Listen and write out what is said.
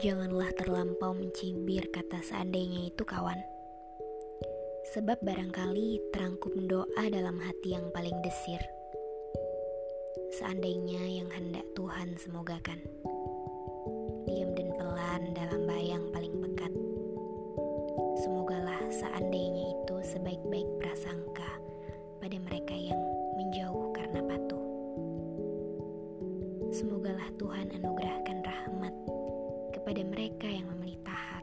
Janganlah terlampau mencibir kata seandainya itu kawan. Sebab barangkali terangkum doa dalam hati yang paling desir. Seandainya yang hendak Tuhan semoga kan Diam dan pelan dalam bayang paling pekat. Semogalah seandainya itu sebaik-baik prasangka pada mereka yang menjauh karena patuh. Semogalah Tuhan anugerahkan rahmat kepada mereka yang memerintah.